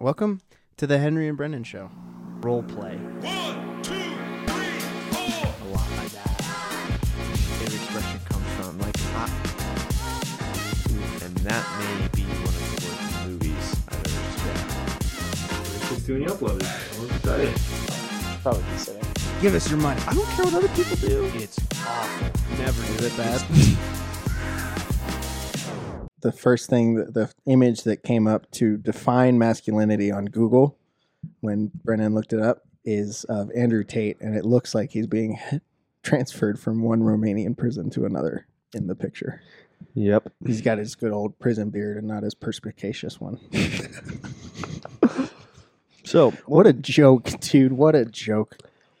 Welcome to the Henry and Brendan Show. Role play. One, two, three, four. A lot like that. Favorite expression comes from like ah. And that may be one of the worst movies I've ever seen. Just doing uploaded. I'm excited. Probably consider. Give us your money. I don't care what other people do. It's awful. Never do it bad. the first thing, that, the image that came up to define masculinity on Google when Brendan looked it up is of Andrew Tate, and it looks like he's being transferred from one Romanian prison to another in the picture. Yep. He's got his good old prison beard and not his perspicacious one. So what a joke, dude. What a joke.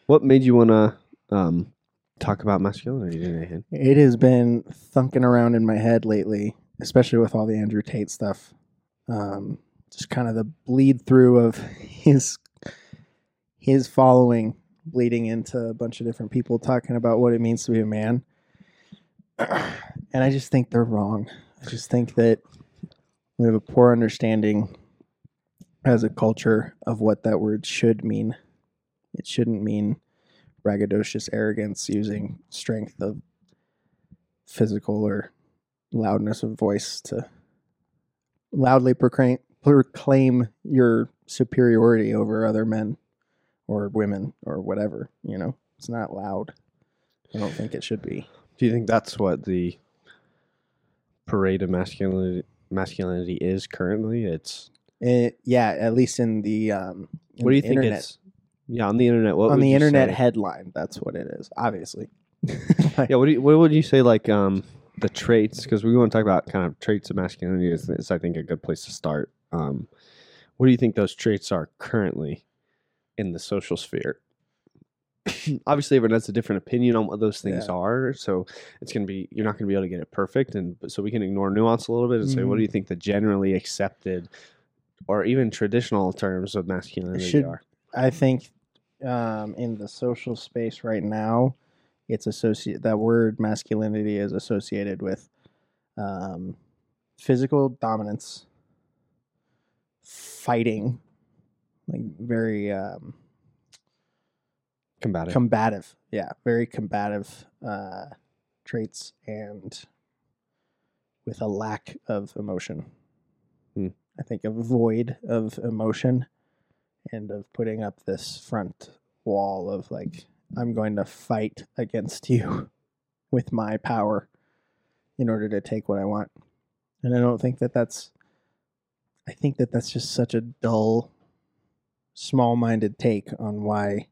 what made you want to um, talk about masculinity today? It has been thunking around in my head lately, especially with all the Andrew Tate stuff. Um, just kind of the bleed through of his his following bleeding into a bunch of different people talking about what it means to be a man. And I just think they're wrong. I just think that we have a poor understanding as a culture of what that word should mean. It shouldn't mean braggadocious arrogance using strength of physical or loudness of voice to loudly proclaim, proclaim your superiority over other men or women or whatever. You know, it's not loud. I don't think it should be. Do you think that's what the parade of masculinity masculinity is currently? It's It, yeah, at least in the um, in what do you think internet. it's? Yeah, on the internet. What on the internet say? headline? That's what it is. Obviously. Yeah, what do you, what would you say like um the traits? Because we want to talk about kind of traits of masculinity. Is, is I think a good place to start. Um, what do you think those traits are currently in the social sphere? Obviously, everyone has a different opinion on what those things Yeah. are, so it's gonna be you're not gonna be able to get it perfect, and so we can ignore nuance a little bit and say, what do you think the generally accepted or even traditional terms of masculinity should- are? I think um, in the social space right now, it's associated. That word masculinity is associated with um, physical dominance, fighting, like very um, Combative. combative. Yeah, very combative uh, traits, and with a lack of emotion. Hmm. I think a void of emotion, and of putting up this front wall of like, I'm going to fight against you with my power in order to take what I want. And I don't think that that's. I think that that's just such a dull, small-minded take on why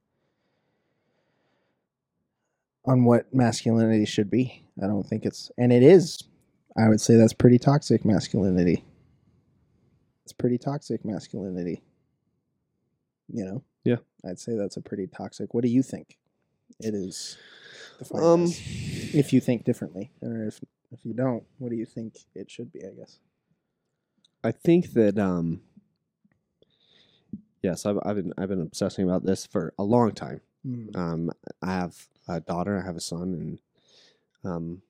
on what masculinity should be. I don't think it's, and it is. I would say that's pretty toxic masculinity. It's pretty toxic masculinity. You know. Yeah. I'd say that's a pretty toxic. What do you think? It is. Um, if you think differently, or if if you don't, what do you think it should be? I guess. I think that um yes, I've I've been I've been obsessing about this for a long time. Mm. Um I have a daughter, I have a son and um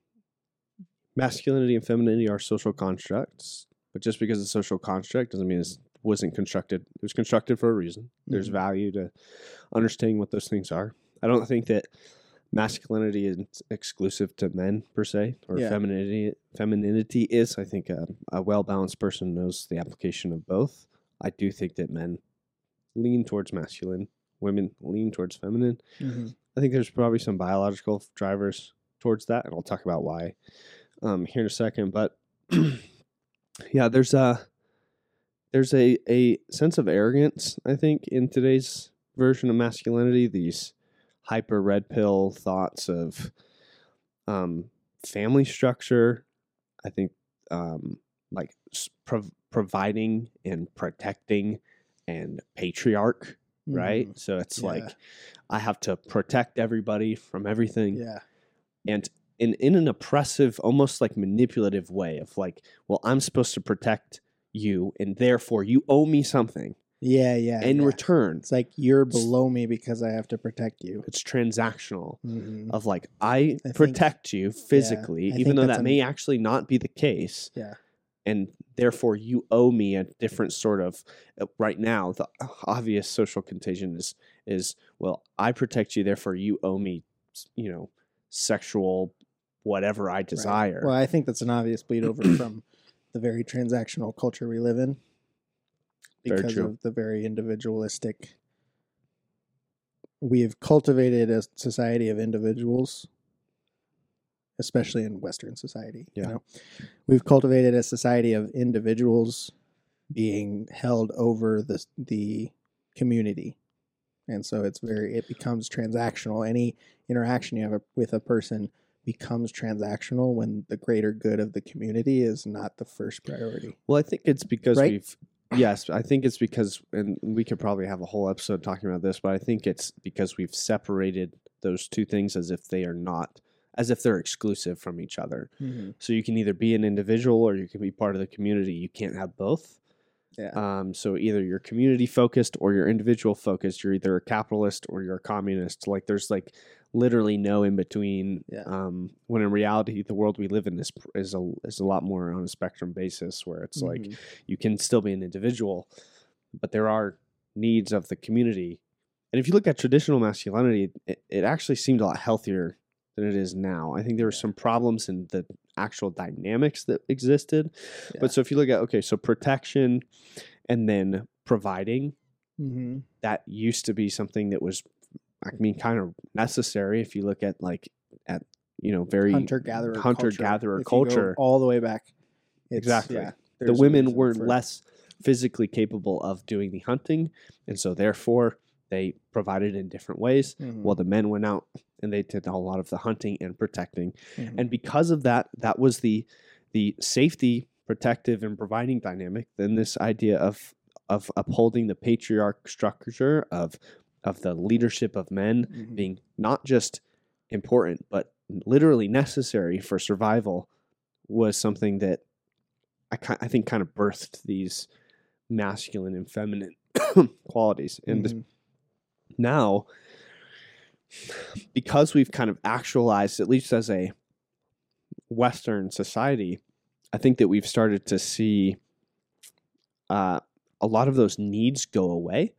masculinity and femininity are social constructs, but just because it's a social construct doesn't mean it wasn't constructed. It was constructed for a reason. There's Mhm. value to understanding what those things are. I don't think that masculinity is exclusive to men per se, or Yeah. femininity. Femininity is. I think a, a well balanced person knows the application of both. I do think that men lean towards masculine, women lean towards feminine. Mhm. I think there's probably some biological drivers towards that, and I'll talk about why um, here in a second. But yeah, there's a there's a a sense of arrogance. I think in today's version of masculinity, these hyper red pill thoughts of um, family structure. I think um, like prov- providing and protecting and patriarch right? Mhm. So it's Yeah. like I have to protect everybody from everything, Yeah. and in in an oppressive, almost like manipulative way of like, well, I'm supposed to protect you, and therefore you owe me something Yeah. Yeah. in yeah. return. It's like you're below me because I have to protect you. It's transactional. Mhm. Of like I, I think- protect you physically, I even though that an- may actually not be the case. Yeah. and therefore you owe me a different sort of uh, right now the obvious social contagion is is well i protect you therefore you owe me you know sexual whatever i desire Well, I think that's an obvious bleed over from the very transactional culture we live in because of the very individualistic. We have cultivated a society of individuals, especially in Western society. Yeah. You know? We've cultivated a society of individuals being held over the the community, and so it's very it becomes transactional. Any interaction you have a, with a person becomes transactional when the greater good of the community is not the first priority. Well, I think it's because Right? we've yes, I think it's because and we could probably have a whole episode talking about this, but I think it's because we've separated those two things as if they are not as if they're exclusive from each other. So you can either be an individual or you can be part of the community. You can't have both. Yeah. Um, so either you're community focused or you're individual focused. You're either a capitalist or you're a communist. Like there's like literally no in between. Yeah. Um, when in reality, the world we live in is is a is a lot more on a spectrum basis where it's like Mhm. you can still be an individual, but there are needs of the community. And if you look at traditional masculinity, it, it actually seemed a lot healthier than it is now. I think there were some problems in the actual dynamics that existed. Yeah. But so if you look at, okay, so protection and then providing, Mhm. that used to be something that was, I mean, kind of necessary if you look at like, at, you know, very hunter gatherer hunter-gatherer culture. all the way back. Exactly. yeah, the women were for- less physically capable of doing the hunting. And so therefore they provided in different ways. Mhm. While the men went out and they did a lot of the hunting and protecting. Mhm. and because of that that was the the safety protective and providing dynamic then this idea of of upholding the patriarch structure of of the leadership of men Mhm. being not just important but literally necessary for survival was something that I, I think kind of birthed these masculine and feminine qualities and Mhm. now because we've kind of actualized at least as a western society i think that we've started to see uh, a lot of those needs go away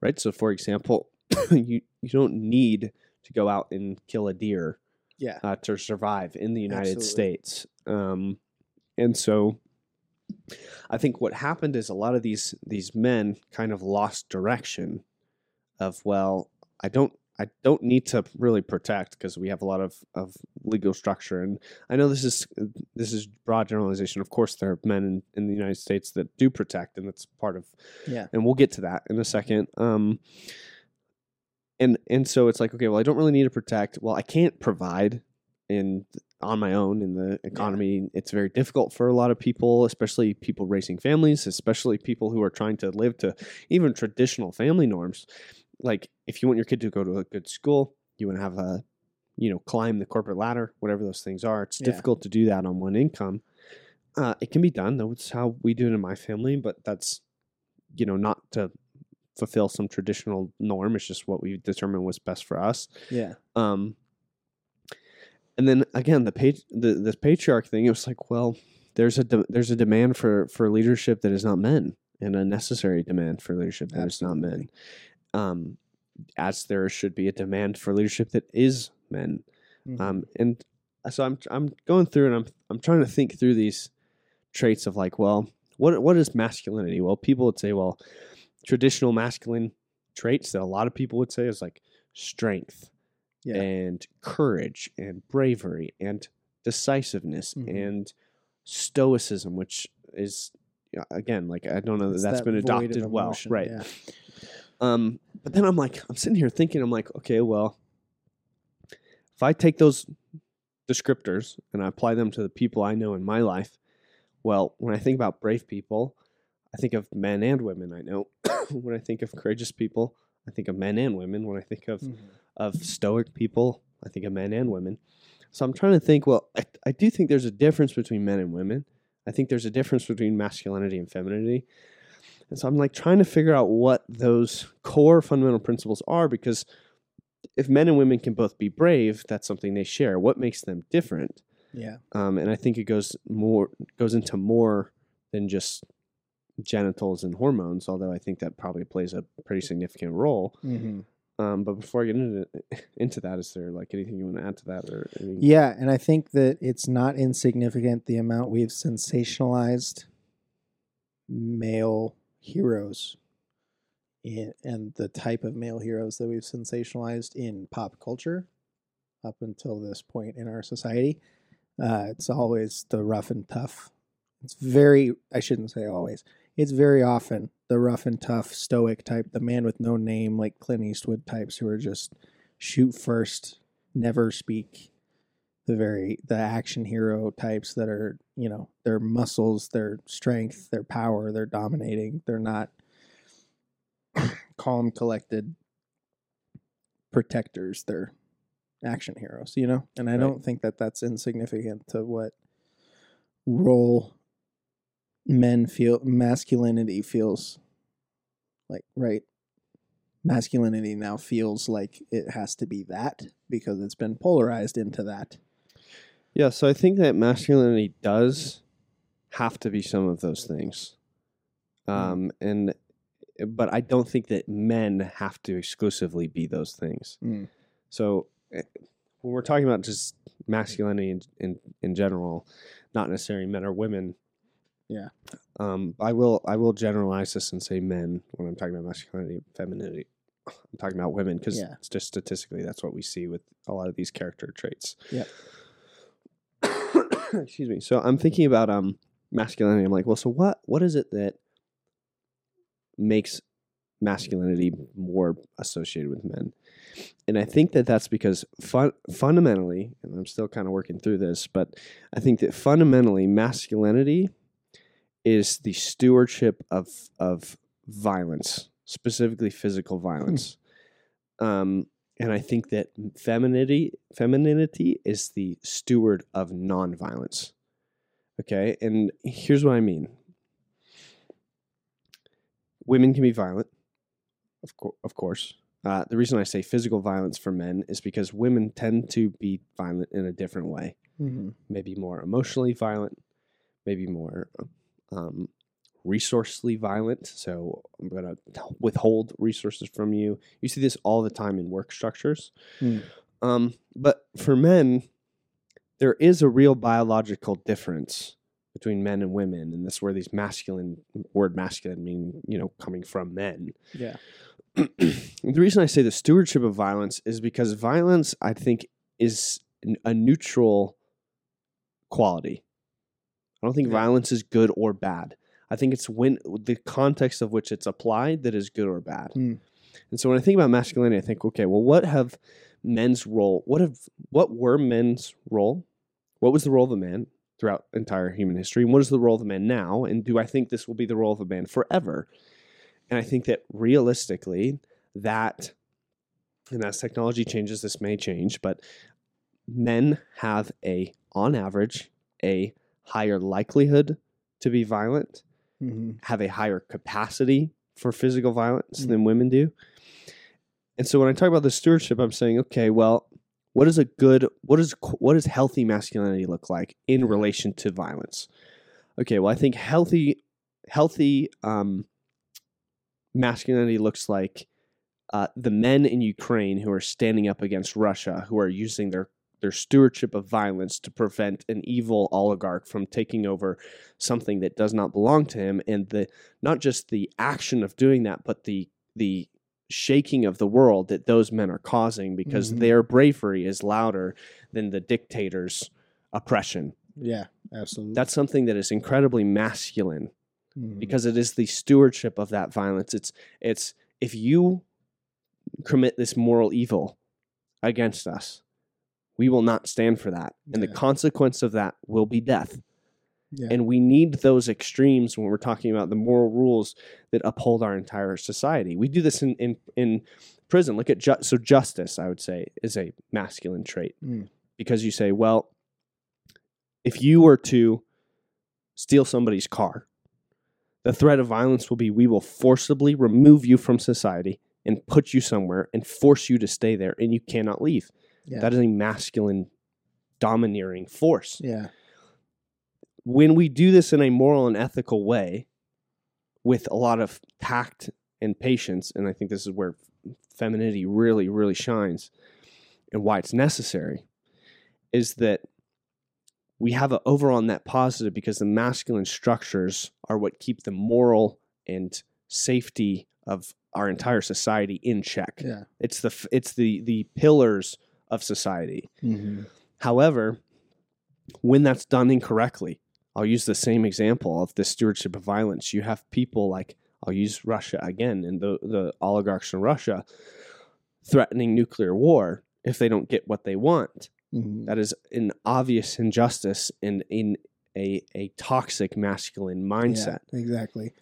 right so for example you, you don't need to go out and kill a deer yeah. uh, to survive in the united Absolutely. states um, and so i think what happened is a lot of these these men kind of lost direction of well i don't i don't need to really protect because we have a lot of of legal structure and i know this is this is broad generalization. Of course there are men in, in the united states that do protect and that's part of Yeah. and we'll get to that in a second um and and so it's like okay well i don't really need to protect. Well i can't provide in on my own in the economy. It's very difficult for a lot of people especially people raising families especially people who are trying to live to even traditional family norms like if you want your kid to go to a good school you want to have a you know climb the corporate ladder whatever those things are it's Yeah. difficult to do that on one income uh, it can be done that's how we do it in my family but that's you know not to fulfill some traditional norm it's just what we determined was best for us Yeah. um and then again the page the this patriarch thing it was like well there's a de- there's a demand for for leadership that is not men and a necessary demand for leadership that is not men um as there should be a demand for leadership that is men Mhm. um, and so I'm I'm going through and I'm I'm trying to think through these traits of like, well, what what is masculinity? Well, people would say, well, traditional masculine traits that a lot of people would say is like strength Yeah. and courage and bravery and decisiveness Mhm. and stoicism, which is again like I don't know that It's that's that been adopted well, right? Yeah. Um, but then I'm like, I'm sitting here thinking, I'm like, okay, well, if I take those descriptors and I apply them to the people I know in my life, well, when I think about brave people, I think of men and women I know. when I think of courageous people, I think of men and women. When I think of Mhm. of stoic people, I think of men and women. So I'm trying to think, well, I, I do think there's a difference between men and women. I think there's a difference between masculinity and femininity. And so I'm like trying to figure out what those core fundamental principles are because if men and women can both be brave, that's something they share. What makes them different? Yeah. Um, and I think it goes more goes into more than just genitals and hormones. Although I think that probably plays a pretty significant role. Mm-hmm. Um, but before I get into into that, is there like anything you want to add to that or Yeah, and I think that it's not insignificant the amount we've sensationalized male heroes in, and the type of male heroes that we've sensationalized in pop culture up until this point in our society. Uh, it's always the rough and tough. It's very, I shouldn't say always, it's very often the rough and tough stoic type, the man with no name, like Clint Eastwood types who are just shoot first, never speak. The very the action hero types that are you know their muscles, their strength, their power, they're dominating. They're not calm, collected protectors. They're action heroes, you know. And I Right. don't think that that's insignificant to what role men feel masculinity feels like right masculinity now feels like it has to be that because it's been polarized into that Yeah, so I think that masculinity does have to be some of those things. Um, and but I don't think that men have to exclusively be those things. Mm. So eh, when we're talking about just masculinity in, in in general, not necessarily men or women. Yeah. Um, I will I will generalize this and say men when I'm talking about masculinity, femininity. I'm talking about women because Yeah. it's just statistically that's what we see with a lot of these character traits. Yep. Excuse me. So I'm thinking about um masculinity. I'm like, well, so what what is it that makes masculinity more associated with men? And I think that that's because fun, fundamentally, and I'm still kind of working through this, but I think that fundamentally masculinity is the stewardship of of violence, specifically physical violence. Um, and I think that femininity femininity is the steward of nonviolence. Okay, and here's what I mean. Women can be violent, of course. Of course. Uh, the reason I say physical violence for men is because women tend to be violent in a different way. mm-hmm. Maybe more emotionally violent, maybe more um, resourcely violent. So I'm going to withhold resources from you. You see this all the time in work structures. Hmm. Um, but for men, there is a real biological difference between men and women, and that's where these masculine word masculine meaning you know coming from men. yeah the reason I say the stewardship of violence is because violence, I think, is a neutral quality. I don't think Yeah. violence is good or bad. I think it's when the context of which it's applied that is good or bad. Hmm. And so when I think about masculinity, I think, okay, well, what have men's role? What have what were men's role? What was the role of a man throughout entire human history? And what is the role of a man now? And do I think this will be the role of a man forever? And I think that realistically, that and as technology changes, this may change, but men have a, on average, a higher likelihood to be violent, mm-hmm. have a higher capacity for physical violence Mm. than women do. And so when I talk about the stewardship, I'm saying, okay, well, what is a good, what is what does healthy masculinity look like in relation to violence? Okay, well, I think healthy, healthy um, masculinity looks like uh, the men in Ukraine who are standing up against Russia, who are using their their stewardship of violence to prevent an evil oligarch from taking over something that does not belong to him, and the not just the action of doing that, but the the shaking of the world that those men are causing because Mhm. their bravery is louder than the dictator's oppression. yeah absolutely That's something that is incredibly masculine Mhm. because it is the stewardship of that violence. It's it's if you commit this moral evil against us, we will not stand for that, and the consequence of that will be death. yeah And we need those extremes when we're talking about the moral rules that uphold our entire society. We do this in in, in prison. Look at ju- so justice. I would say is a masculine trait Mm. because you say, well, if you were to steal somebody's car, the threat of violence will be we will forcibly remove you from society and put you somewhere and force you to stay there, and you cannot leave. Yeah. That is a masculine, domineering force. Yeah. When we do this in a moral and ethical way with a lot of tact and patience and i think this is where femininity really really shines and why it's necessary is that we have an overall net positive because the masculine structures are what keep the moral and safety of our entire society in check. Yeah. it's the it's the the pillars of society Mm-hmm. However, when that's done incorrectly, I'll use the same example of the stewardship of violence. You have people like I'll use Russia again and the the oligarchs in Russia threatening nuclear war if they don't get what they want. Mm-hmm. That is an obvious injustice and in a a toxic masculine mindset. Yeah, exactly.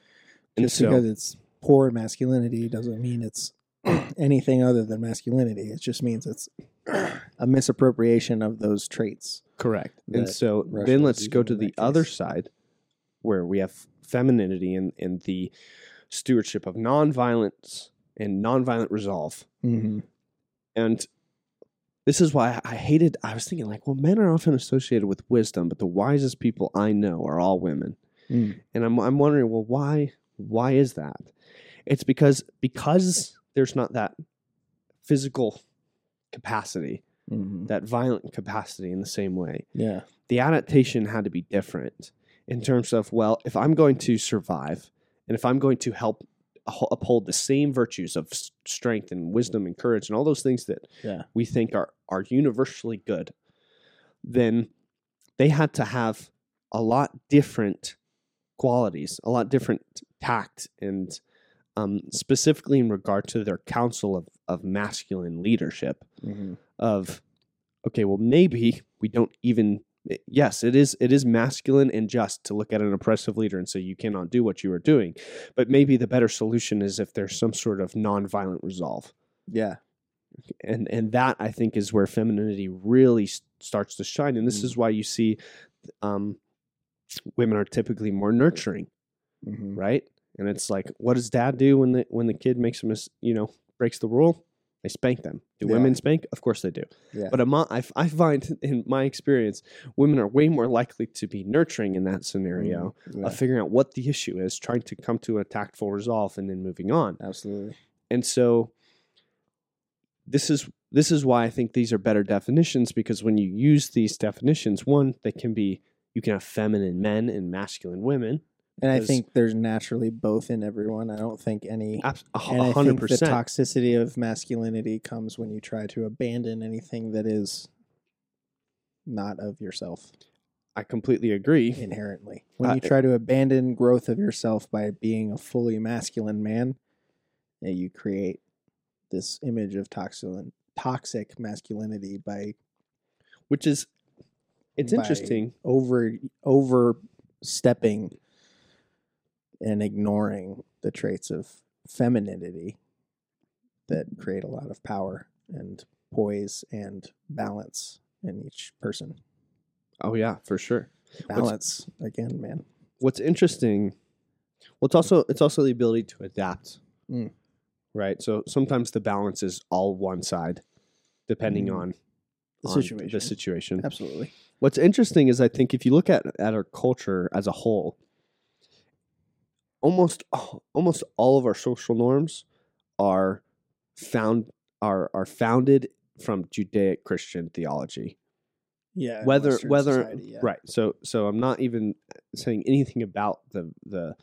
And Just so because it's poor masculinity doesn't mean it's anything other than masculinity. It just means it's a misappropriation of those traits. Correct. And so then let's go to the other case. side where we have femininity and, and the stewardship of nonviolence and nonviolent resolve. Mm-hmm. And this is why I hated, I was thinking, like, well, men are often associated with wisdom, but the wisest people I know are all women. Mm. And I'm, I'm wondering, well, why, why is that? It's because, because there's not that physical capacity, Mm-hmm. that violent capacity in the same way. Yeah. the adaptation had to be different in terms of well if i'm going to survive and if i'm going to help uphold the same virtues of strength and wisdom and courage and all those things that Yeah. we think are are universally good then they had to have a lot different qualities a lot different tact and um, specifically in regard to their council of, of masculine leadership Mm-hmm. of okay well maybe we don't even eh, yes it is it is masculine and just to look at an oppressive leader and say you cannot do what you are doing but maybe the better solution is if there's some sort of nonviolent resolve Yeah. and and that i think is where femininity really starts to shine and this Mm. is why you see um women are typically more nurturing Mm-hmm. right and it's like what does dad do when the when the kid makes a mis you know breaks the rule they spank them do Yeah. women spank of course they do Yeah. but I I, I find in my experience, women are way more likely to be nurturing in that scenario Mm, yeah. of figuring out what the issue is, trying to come to a tactful resolve, and then moving on. Absolutely. And so, this is this is why I think these are better definitions because when you use these definitions, one they can be you can have feminine men and masculine women. And I think there's naturally both in everyone. I don't think any. Abs- a hu- And I think the percent. toxicity of masculinity comes when you try to abandon anything that is not of yourself I completely agree. inherently. When Uh, you try to abandon growth of yourself by being a fully masculine man, eh, you create this image of toxic toxic masculinity by Which is it's by interesting. over overstepping and ignoring the traits of femininity that create a lot of power and poise and balance in each person. Oh yeah, for sure. Balance again, man. what's interesting well it's also it's also the ability to adapt Mm. right so sometimes the balance is all one side depending Mm. on The on situation. the situation Absolutely. what's interesting is i think if you look at at our culture as a whole almost almost all of our social norms are found are are founded from judaic christian theology Yeah. whether Western whether society, yeah. right so so i'm not even saying anything about the the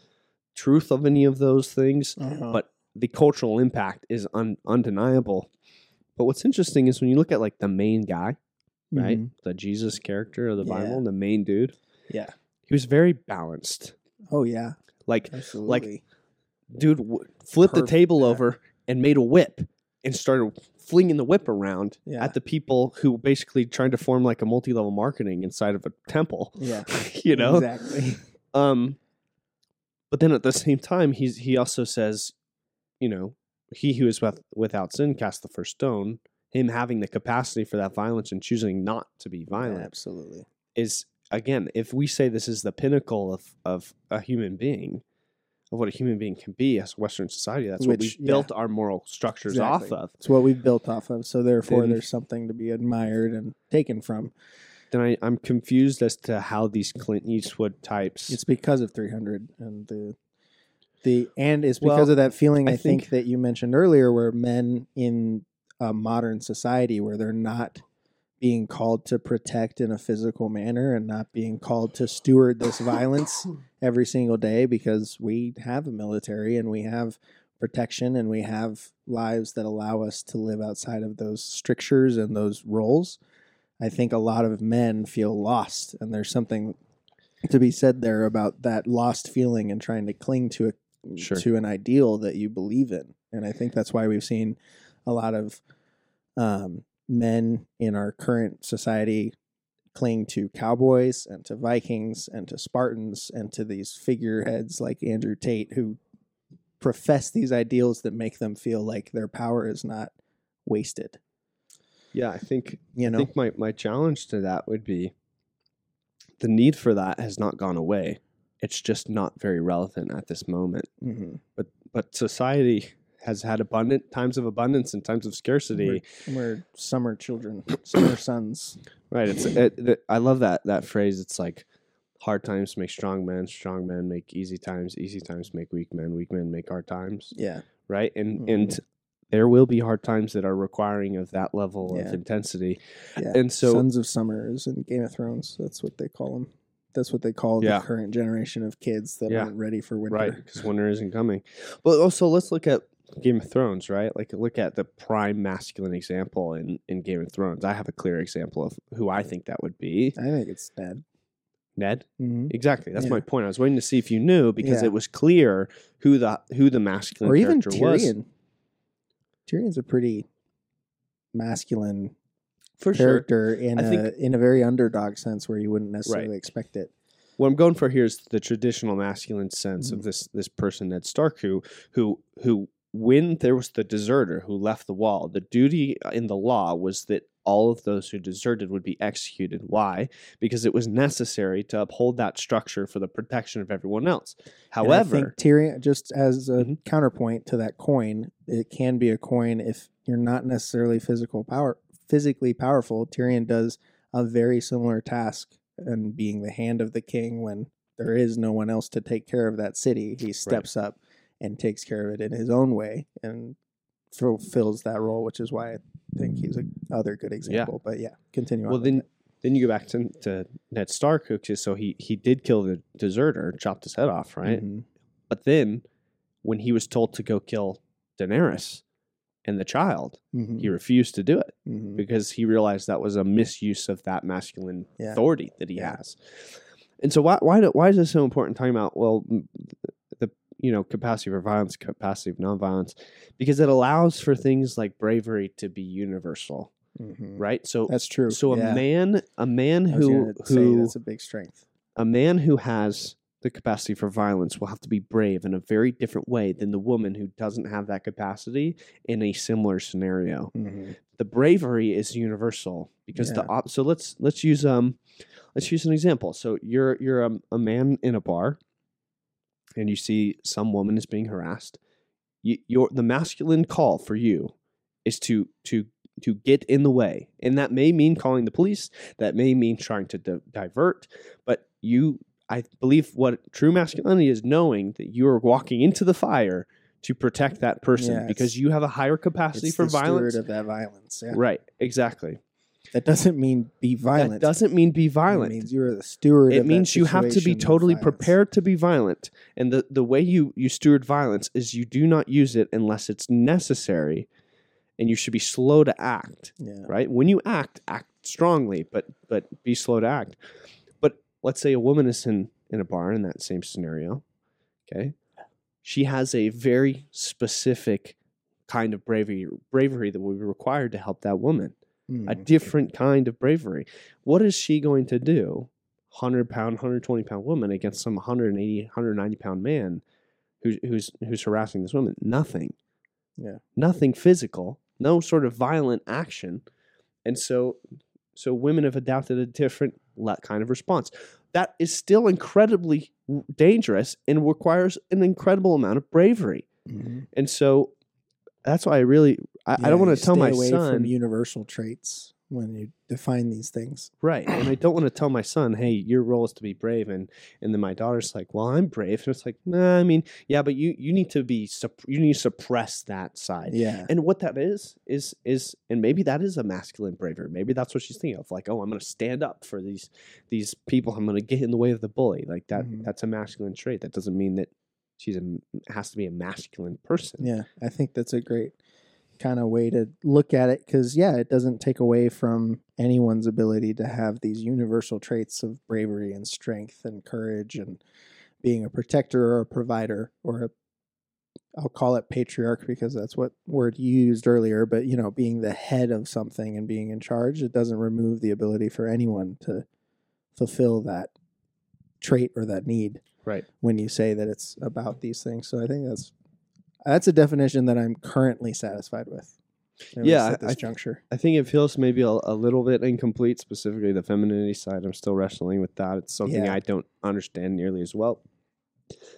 truth of any of those things Uh-huh. but the cultural impact is un, undeniable but what's interesting is when you look at like the main guy right Mhm. the jesus character of the Yeah. bible the main dude Yeah. he was very balanced Oh yeah. Like Absolutely. dude w- flipped the table yeah. over and made a whip and started flinging the whip around Yeah. at the people who basically tried to form like a multi-level marketing inside of a temple yeah. you know Exactly. Um, but then at the same time, he's he also says, you know, he who is with, without sin cast the first stone. Him having the capacity for that violence and choosing not to be violent Absolutely. is again, if we say this is the pinnacle of of a human being, of what a human being can be as Western society, that's what we've yeah. built our moral structures Exactly. off of. It's what we've built off of. So therefore, Then- there's something to be admired and taken from. then I, I'm confused as to how these Clint Eastwood types. It's because of 300 and the the and it's Well, because of that feeling I I, think, think- that you mentioned earlier where men in a modern society where they're not being called to protect in a physical manner and not being called to steward this violence every single day because we have a military and we have protection and we have lives that allow us to live outside of those strictures and those roles. I think a lot of men feel lost and there's something to be said there about that lost feeling and trying to cling to a Sure. to an ideal that you believe in. And I think that's why we've seen a lot of um, men in our current society cling to cowboys and to Vikings and to Spartans and to these figureheads like Andrew Tate who profess these ideals that make them feel like their power is not wasted. yeah, I think You know I think my, my challenge to that would be the need for that has not gone away. It's just not very relevant at this moment. Mhm. But but society has had abundant times of abundance and times of scarcity. we're summer children, summer sons. Right. It's it, it, I love that that phrase. It's like hard times make strong men, strong men make easy times, easy times make weak men, weak men make hard times. Yeah, Right. And Mhm. and there will be hard times that are requiring of that level Yeah. of intensity. yeah. And so Sons of Summers and Game of Thrones. That's what they call them. That's what they call Yeah. the current generation of kids that Yeah. aren't ready for winter. right because winter isn't coming. But also let's look at Game of Thrones, right? Like look at the prime masculine example in in Game of Thrones. I have a clear example of who I think that would be. I think it's Ned. Ned. hmm Exactly. That's Yeah. my point. I was waiting to see if you knew because Yeah. it was clear who the who the masculine Or even character was. Tyrion. Tyrion's a pretty masculine For sure. character in I a think- in a very underdog sense where you wouldn't necessarily expect it. What I'm going for here is the traditional masculine sense Mm. of this this person Ned Stark who who who when there was the deserter who left the wall, the duty in the law was that all of those who deserted would be executed. Why? Because it was necessary to uphold that structure for the protection of everyone else. However, think Tyrion, just as a Mhm. counterpoint to that coin, it can be a coin if you're not necessarily physical power, physically powerful. Tyrion does a very similar task and being the hand of the king when there is no one else to take care of that city. He steps up and takes care of it in his own way and fulfills that role, which is why I think he's a other good example. But yeah, continue well then then you go back to, to Ned Stark, who so he he did kill the deserter, chopped his head off, right? Mhm. But then when he was told to go kill Daenerys and the child, Mhm. he refused to do it Mhm. because he realized that was a misuse of that masculine Yeah. authority that he Yeah. has. And so why why do, why is this so important talking about well you know capacity for violence, capacity of nonviolence because it allows for things like bravery to be universal, Mhm. right? So That's true. so a man a man who who that's a big strength. a man who has the capacity for violence will have to be brave in a very different way than the woman who doesn't have that capacity in a similar scenario. Mhm. The bravery is universal because the op- so let's let's use um let's use an example. So you're you're a, a man in a bar and you see some woman is being harassed. You, your the masculine call for you is to to to get in the way, and that may mean calling the police. That may mean trying to di- divert, but you. I believe what true masculinity is knowing that you are walking into the fire to protect that person Yeah, because you have a higher capacity for the violence. of that violence. Yeah. Right, exactly. That doesn't mean be violent. That doesn't mean be violent. It means you are the steward. It means you have to be totally prepared to be violent. And the, the way you, you steward violence is you do not use it unless it's necessary. And you should be slow to act, Yeah. right? When you act, act strongly, but but be slow to act. But let's say a woman is in, in a bar in that same scenario. Okay. She has a very specific kind of bravery bravery that will be required to help that woman a Mhm. different kind of bravery. What is she going to do? 100 pound, 120 pound woman against some 180, 190 pound man who's, who's, who's harassing this woman? Nothing. Yeah. Nothing physical, no sort of violent action. And so, so women have adapted a different kind of response. That is still incredibly dangerous and requires an incredible amount of bravery. Mhm. And so that's why I really, I, I don't want to tell my son. from universal traits when you define these things. Right. And I don't want to tell my son, hey, your role is to be brave. And and then my daughter's like, well, I'm brave. And it's like, nah, I mean, yeah, but you you need to be supp- you need to suppress that side. Yeah. And what that is is is and maybe that is a masculine bravery. Maybe that's what she's thinking of. Like, oh, I'm going to stand up for these these people. I'm going to get in the way of the bully. Like that. Mhm. That's a masculine trait. That doesn't mean that she's a has to be a masculine person. Yeah, I think that's a great kind of way to look at it because, yeah, it doesn't take away from anyone's ability to have these universal traits of bravery and strength and courage and being a protector or a provider or a I'll call it patriarch because that's what word you used earlier, but you know, being the head of something and being in charge, it doesn't remove the ability for anyone to fulfill that trait or that need Right. when you say that it's about these things. So I think that's that's a definition that I'm currently satisfied with. at Yeah, at this I- juncture. I think it feels maybe a, a little bit incomplete, specifically the femininity side. I'm still wrestling with that. It's something Yeah. I don't understand nearly as well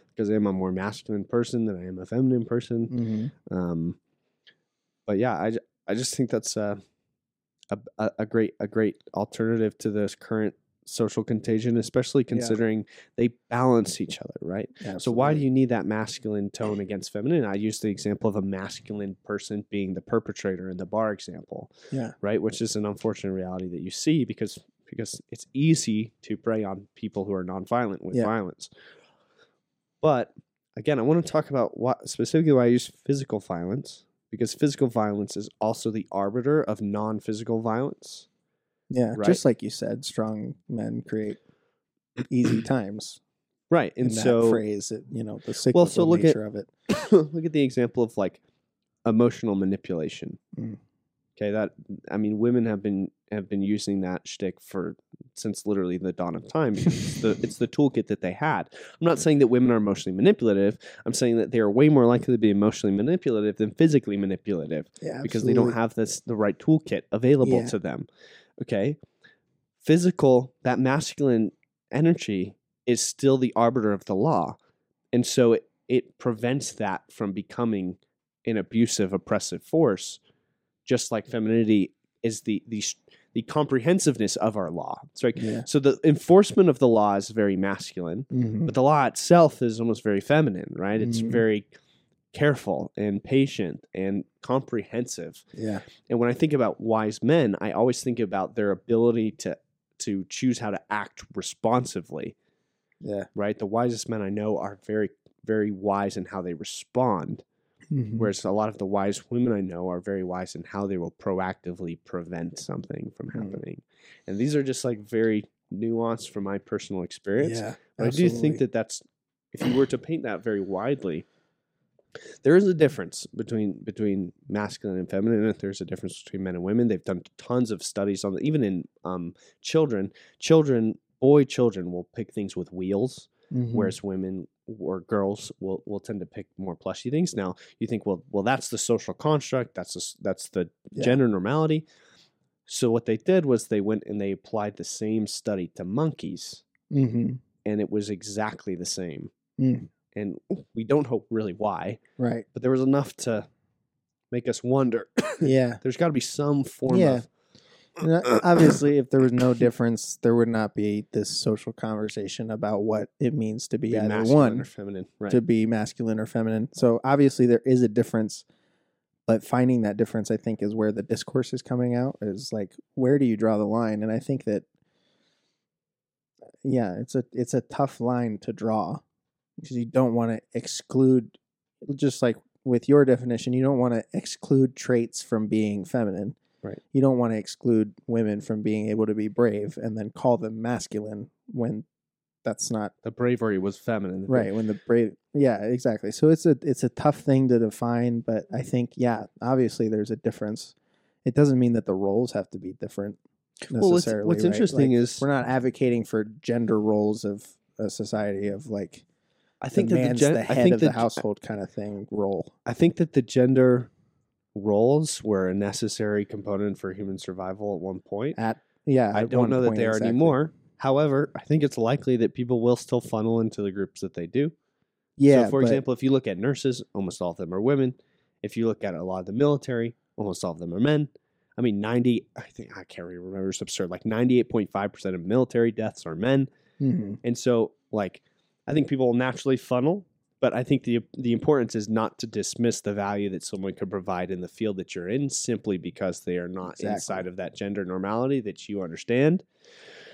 because I am a more masculine person than I am a feminine person. hmm Um, but yeah, I, I just think that's a a a great a great alternative to this current social contagion, especially considering they balance each other, right? So why do you need that masculine tone against feminine? I use the example of a masculine person being the perpetrator in the bar example Yeah. right? Which is an unfortunate reality that you see because because it's easy to prey on people who are nonviolent with Yeah. violence. But again, I want to talk about what specifically why I use physical violence because physical violence is also the arbiter of non-physical violence. Yeah, right? just like you said, strong men create easy times. Right. In And that so phrase, it, you know, the cyclical Well, so look at- nature of it. look at the example of like emotional manipulation. Mm. Okay, that I mean, women have been have been using that shtick for since literally the dawn of time. It's the it's the toolkit that they had. I'm not saying that women are emotionally manipulative. I'm saying that they are way more likely to be emotionally manipulative than physically manipulative Yeah, because they don't have this the right toolkit available Yeah. to them. Okay, physical that masculine energy is still the arbiter of the law, and so it it prevents that from becoming an abusive, oppressive force, just like femininity is the the the comprehensiveness of our law. It's like Yeah. so the enforcement of the law is very masculine, Mhm. but the law itself is almost very feminine, right? It's Mhm. very careful and patient and comprehensive. Yeah. And when I think about wise men, I always think about their ability to to choose how to act responsively, Yeah. right? The wisest men I know are very very wise in how they respond, Mhm. whereas a lot of the wise women I know are very wise in how they will proactively prevent something from Hmm. happening. And these are just like very nuanced from my personal experience. Yeah. But I do think that that's if you were to paint that very widely, there is a difference between between masculine and feminine. And there's a difference between men and women. They've done tons of studies on even in um, children. Children, boy children, will pick things with wheels, Mhm. whereas women or girls will, will tend to pick more plushy things. Now you think, well, well, that's the social construct. That's the, that's the Yeah. gender normality. So what they did was they went and they applied the same study to monkeys Mhm. and it was exactly the same. Mm. And we don't know really why, Right. but there was enough to make us wonder. Yeah. There's got to be some form Yeah. of And, obviously, if there was no difference, there would not be this social conversation about what it means to be, be either one, or feminine, right? to be masculine or feminine. So obviously, there is a difference, but finding that difference, I think, is where the discourse is coming out. Is like, where do you draw the line? And I think that, yeah, it's a it's a tough line to draw because you don't want to exclude, just like with your definition, you don't want to exclude traits from being feminine. Right. You don't want to exclude women from being able to be brave and then call them masculine when that's not the bravery was feminine. right when the brave yeah exactly so it's a it's a tough thing to define but i think yeah obviously there's a difference it doesn't mean that the roles have to be different Well, what's- necessarily what's right? interesting Like, is- we're not advocating for gender roles of a society of like I think the that the, gen- the I head think of the that- household kind of thing role I think that the gender roles were a necessary component for human survival at one point. at yeah I at don't know that point they are exactly. anymore. However, I think it's likely that people will still funnel into the groups that they do. yeah so, for example, if you look at nurses, almost all of them are women. If you look at a lot of the military, almost all of them are men. I mean, 90, I think, I can't really remember, it's absurd. Like 98.5% of military deaths are men. Mhm. And so, like, I think people will naturally funnel, but I think the the importance is not to dismiss the value that someone could provide in the field that you're in simply because they are not Exactly. inside of that gender normality that you understand.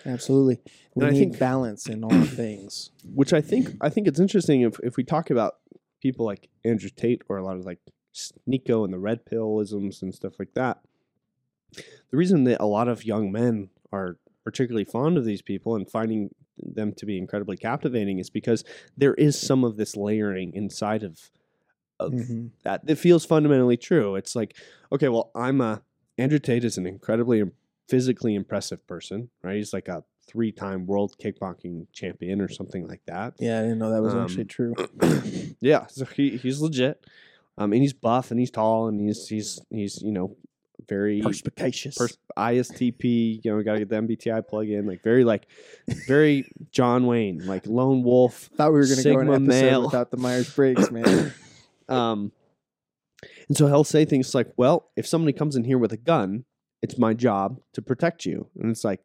Absolutely. We And I think- balance in all things. Which I think I think it's interesting if if we talk about people like Andrew Tate or a lot of like Nico and the red pillisms and stuff like that. The reason that a lot of young men are particularly fond of these people and finding them to be incredibly captivating is because there is some of this layering inside of of Mhm. that that feels fundamentally true. It's like, okay, well, I'm a Andrew Tate is an incredibly physically impressive person, right? He's like a three-time world kickboxing champion or something like that. Yeah, I didn't know that was actually Um, true. yeah, so he, he's legit. Um, and he's buff and he's tall and he's he's he's you know very Perspicacious. pers- ISTP. You know, got to get the MBTI plug in. Like very like very John Wayne, like lone wolf. Thought we were going to go an episode male. without the Myers Briggs, man. Um, and so he'll say things like, "Well, if somebody comes in here with a gun, it's my job to protect you." And it's like,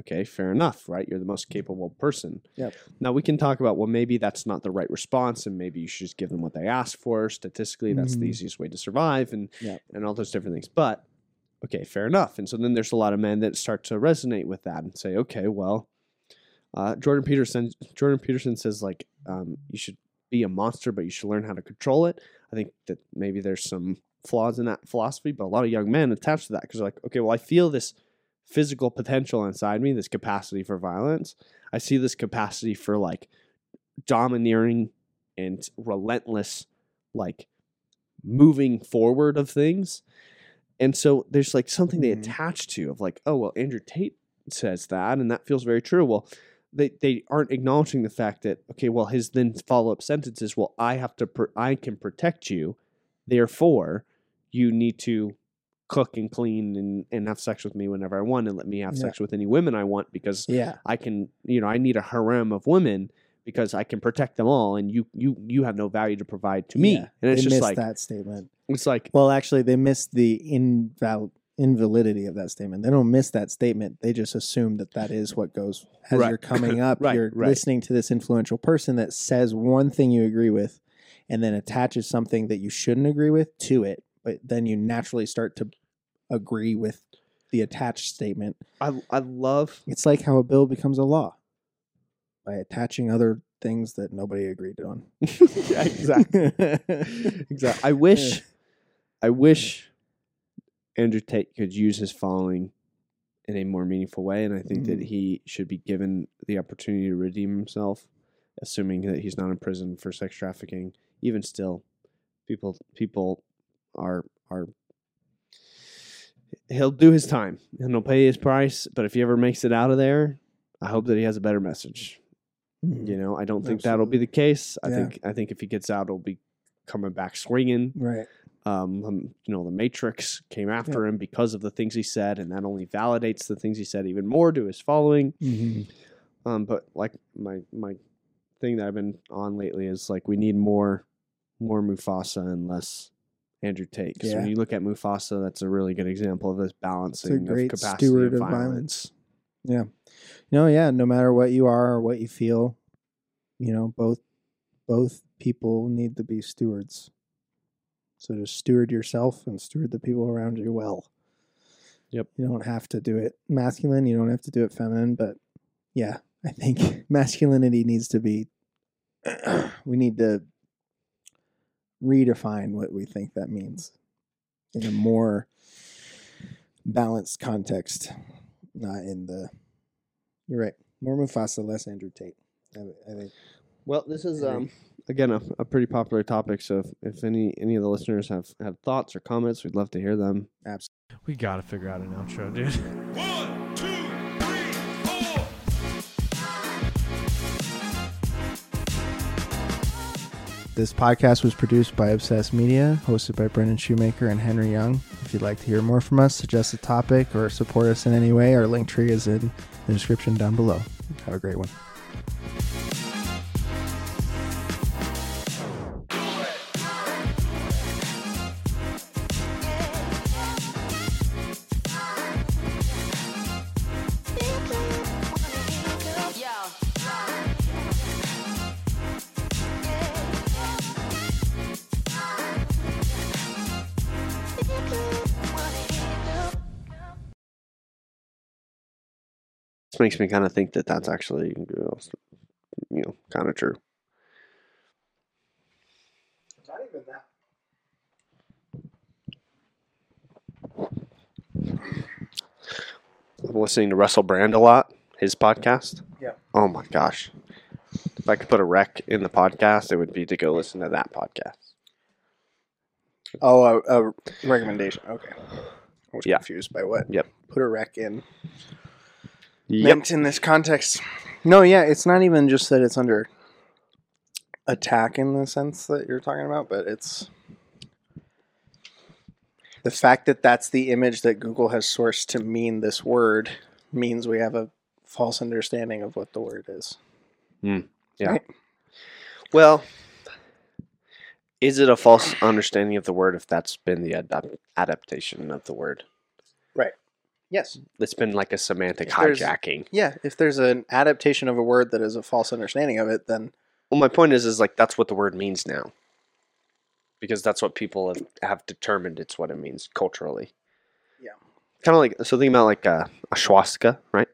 okay, fair enough, right? You're the most capable person. Yep. Now we can talk about well, maybe that's not the right response, and maybe you should just give them what they ask for. Statistically, that's the Mhm. easiest way to survive, and Yep. and all those different things. But okay, fair enough. And so then there's a lot of men that start to resonate with that and say, okay, well, uh, Jordan Peterson, Jordan Peterson says like um, you should be a monster, but you should learn how to control it. I think that maybe there's some flaws in that philosophy, but a lot of young men attach to that because they're like, okay, well, I feel this physical potential inside me, this capacity for violence. I see this capacity for like domineering and relentless, like moving forward of things. And so there's like something they Mhm. attach to of like, oh, well, Andrew Tate says that, and that feels very true. Well, they, they aren't acknowledging the fact that okay, well, his then follow up sentence is, well, I have to, pr- I can protect you, therefore, you need to cook and clean and, and have sex with me whenever I want, and let me have Yeah. sex with any women I want because yeah. I can, you know, I need a harem of women because I can protect them all, and you you you have no value to provide to me, Yeah. and it's they just missed like that statement. it's like Well, actually, they missed the inval- invalidity of that statement. They don't miss that statement. They just assume that that is what goes as Right. you're coming up. Right, you're right. listening to this influential person that says one thing you agree with, and then attaches something that you shouldn't agree with to it. But then you naturally start to agree with the attached statement. I I love It's like how a bill becomes a law by attaching other things that nobody agreed on. yeah, exactly exactly. I wish I wish Andrew Tate could use his following in a more meaningful way, and I think that Mhm. he should be given the opportunity to redeem himself, assuming that he's not in prison for sex trafficking. Even still, people people are are he'll do his time and he'll pay his price. But if he ever makes it out of there, I hope that he has a better message. You know, I don't think that'll be the case. I Yeah. think I think if he gets out, he'll be coming back swinging. Right. Um, um, you know, the Matrix came after him because of the things he said, and that only validates the things he said even more to his following. Mm-hmm. Um, but like my my thing that I've been on lately is like we need more more Mufasa and less Andrew Tate. Because when you look at Mufasa, that's a really good example of this balancing great of capacity steward of of violence. Violence. No, yeah, no matter what you are or what you feel, you know, both both people need to be stewards. So just steward yourself and steward the people around you well. Yep. You don't have to do it masculine, you don't have to do it feminine, but yeah, I think masculinity needs to be we need to redefine what we think that means in a more balanced context, not in the. You're right. More Mufasa, less Andrew Tate. I, I think. Well, this is um again a, a pretty popular topic. So if, if any any of the listeners have have thoughts or comments, we'd love to hear them. Absolutely. We gotta figure out an outro, dude. This podcast was produced by Obsessed Media, hosted by Brendan Shoemaker and Henry Young. If you'd like to hear more from us, suggest a topic, or support us in any way, our link tree is in the description down below. Have a great one. Makes me kind of think that that's actually, you know, kind of true. Not even that. I'm listening to Russell Brand a lot, his podcast. Yeah. Oh my gosh. If I could put a rec in the podcast, it would be to go listen to that podcast. Oh, a, a recommendation. Okay. I was Yeah. confused by what. Yep. Put a rec in. Yep. In this context. No, yeah, it's not even just that it's under attack in the sense that you're talking about, but it's the fact that that's the image that Google has sourced to mean this word means we have a false understanding of what the word is. Hmm. Yeah. Right? Well, is it a false understanding of the word if that's been the adap- adaptation of the word? Yes. It's been like a semantic If hijacking. Yeah, if there's an adaptation of a word that is a false understanding of it, then Well, my point is, is like that's what the word means now, because that's what people have, have determined it's what it means culturally. Yeah. Kind of like so. Think about like a, a swastika, right?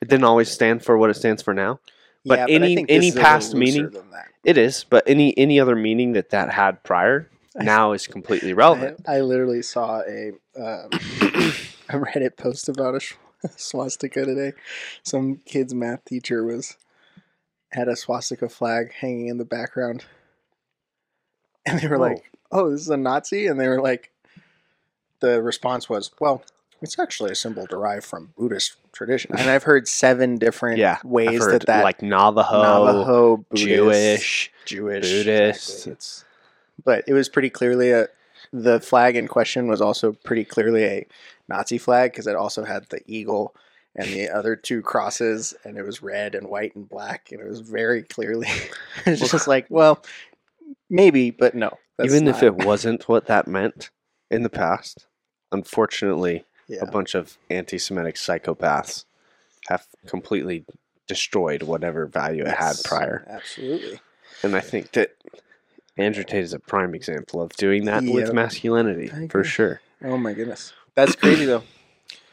It didn't always stand for what it stands for now. But yeah, I any- any past meaning-. It is, but any any other meaning that that had prior now is completely I, relevant. I literally saw a um, a Reddit post about a swastika today. Some kid's math teacher was had a swastika flag hanging in the background, and they were Oh. like, "Oh, this is a Nazi," and they were like, the response was, "Well." It's actually a symbol derived from Buddhist tradition, and I've heard seven different yeah, ways that that like Navajo, Navajo, Buddhist, Jewish, Jewish, Buddhist. exactly. It's, but it was pretty clearly a. The flag in question was also pretty clearly a Nazi flag because it also had the eagle and the other two crosses, and it was red and white and black, and it was very clearly. it's just like, well, maybe, but no. that's even if it wasn't what that meant in the past. Unfortunately, yeah. a bunch of anti-Semitic psychopaths have completely destroyed whatever value it had prior. absolutely. And I think that Andrew Tate is a prime example of doing that with masculinity for sure. Oh my goodness, that's crazy though.